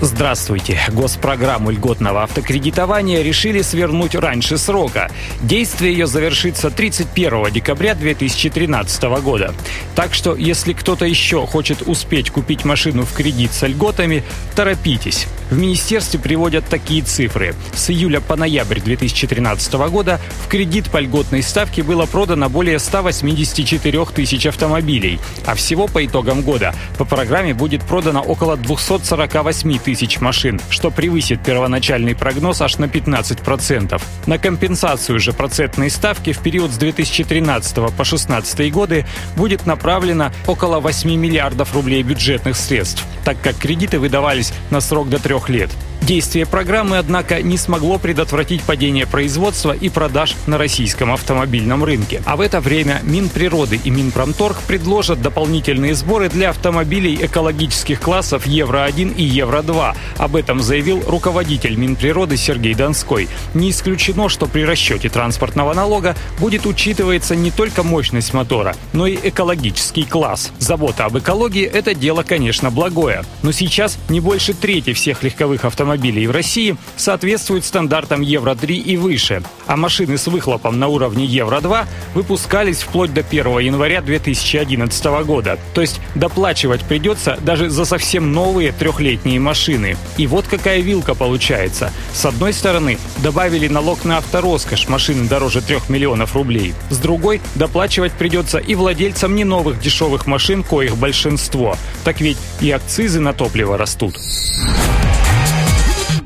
Здравствуйте. Госпрограмму льготного автокредитования решили свернуть раньше срока. Действие ее завершится 31 декабря 2013 года. Так что, если кто-то еще хочет успеть купить машину в кредит с льготами, торопитесь. В министерстве приводят такие цифры. С июля по ноябрь 2013 года в кредит по льготной ставке было продано более 184 тысяч автомобилей. А всего по итогам года по программе будет продано около 248 тысяч машин, что превысит первоначальный прогноз аж на 15%. На компенсацию же процентной ставки в период с 2013 по 2016 годы будет направлено около 8 миллиардов рублей бюджетных средств, так как кредиты выдавались на срок до трех лет. Действие программы, однако, не смогло предотвратить падение производства и продаж на российском автомобильном рынке. А в это время Минприроды и Минпромторг предложат дополнительные сборы для автомобилей экологических классов Евро-1 и Евро-2. Об этом заявил руководитель Минприроды Сергей Донской. Не исключено, что при расчете транспортного налога будет учитываться не только мощность мотора, но и экологический класс. Забота об экологии – это дело, конечно, благое. Но сейчас не больше трети всех легковых автомобилей автомобилей в России соответствуют стандартам Евро-3 и выше, а машины с выхлопом на уровне Евро-2 выпускались вплоть до 1 января 2011 года. То есть доплачивать придется даже за совсем новые трехлетние машины. И вот какая вилка получается. С одной стороны, добавили налог на автороскошь машины дороже 3 миллионов рублей. С другой, доплачивать придется и владельцам не новых дешевых машин, коих большинство. Так ведь и акцизы на топливо растут.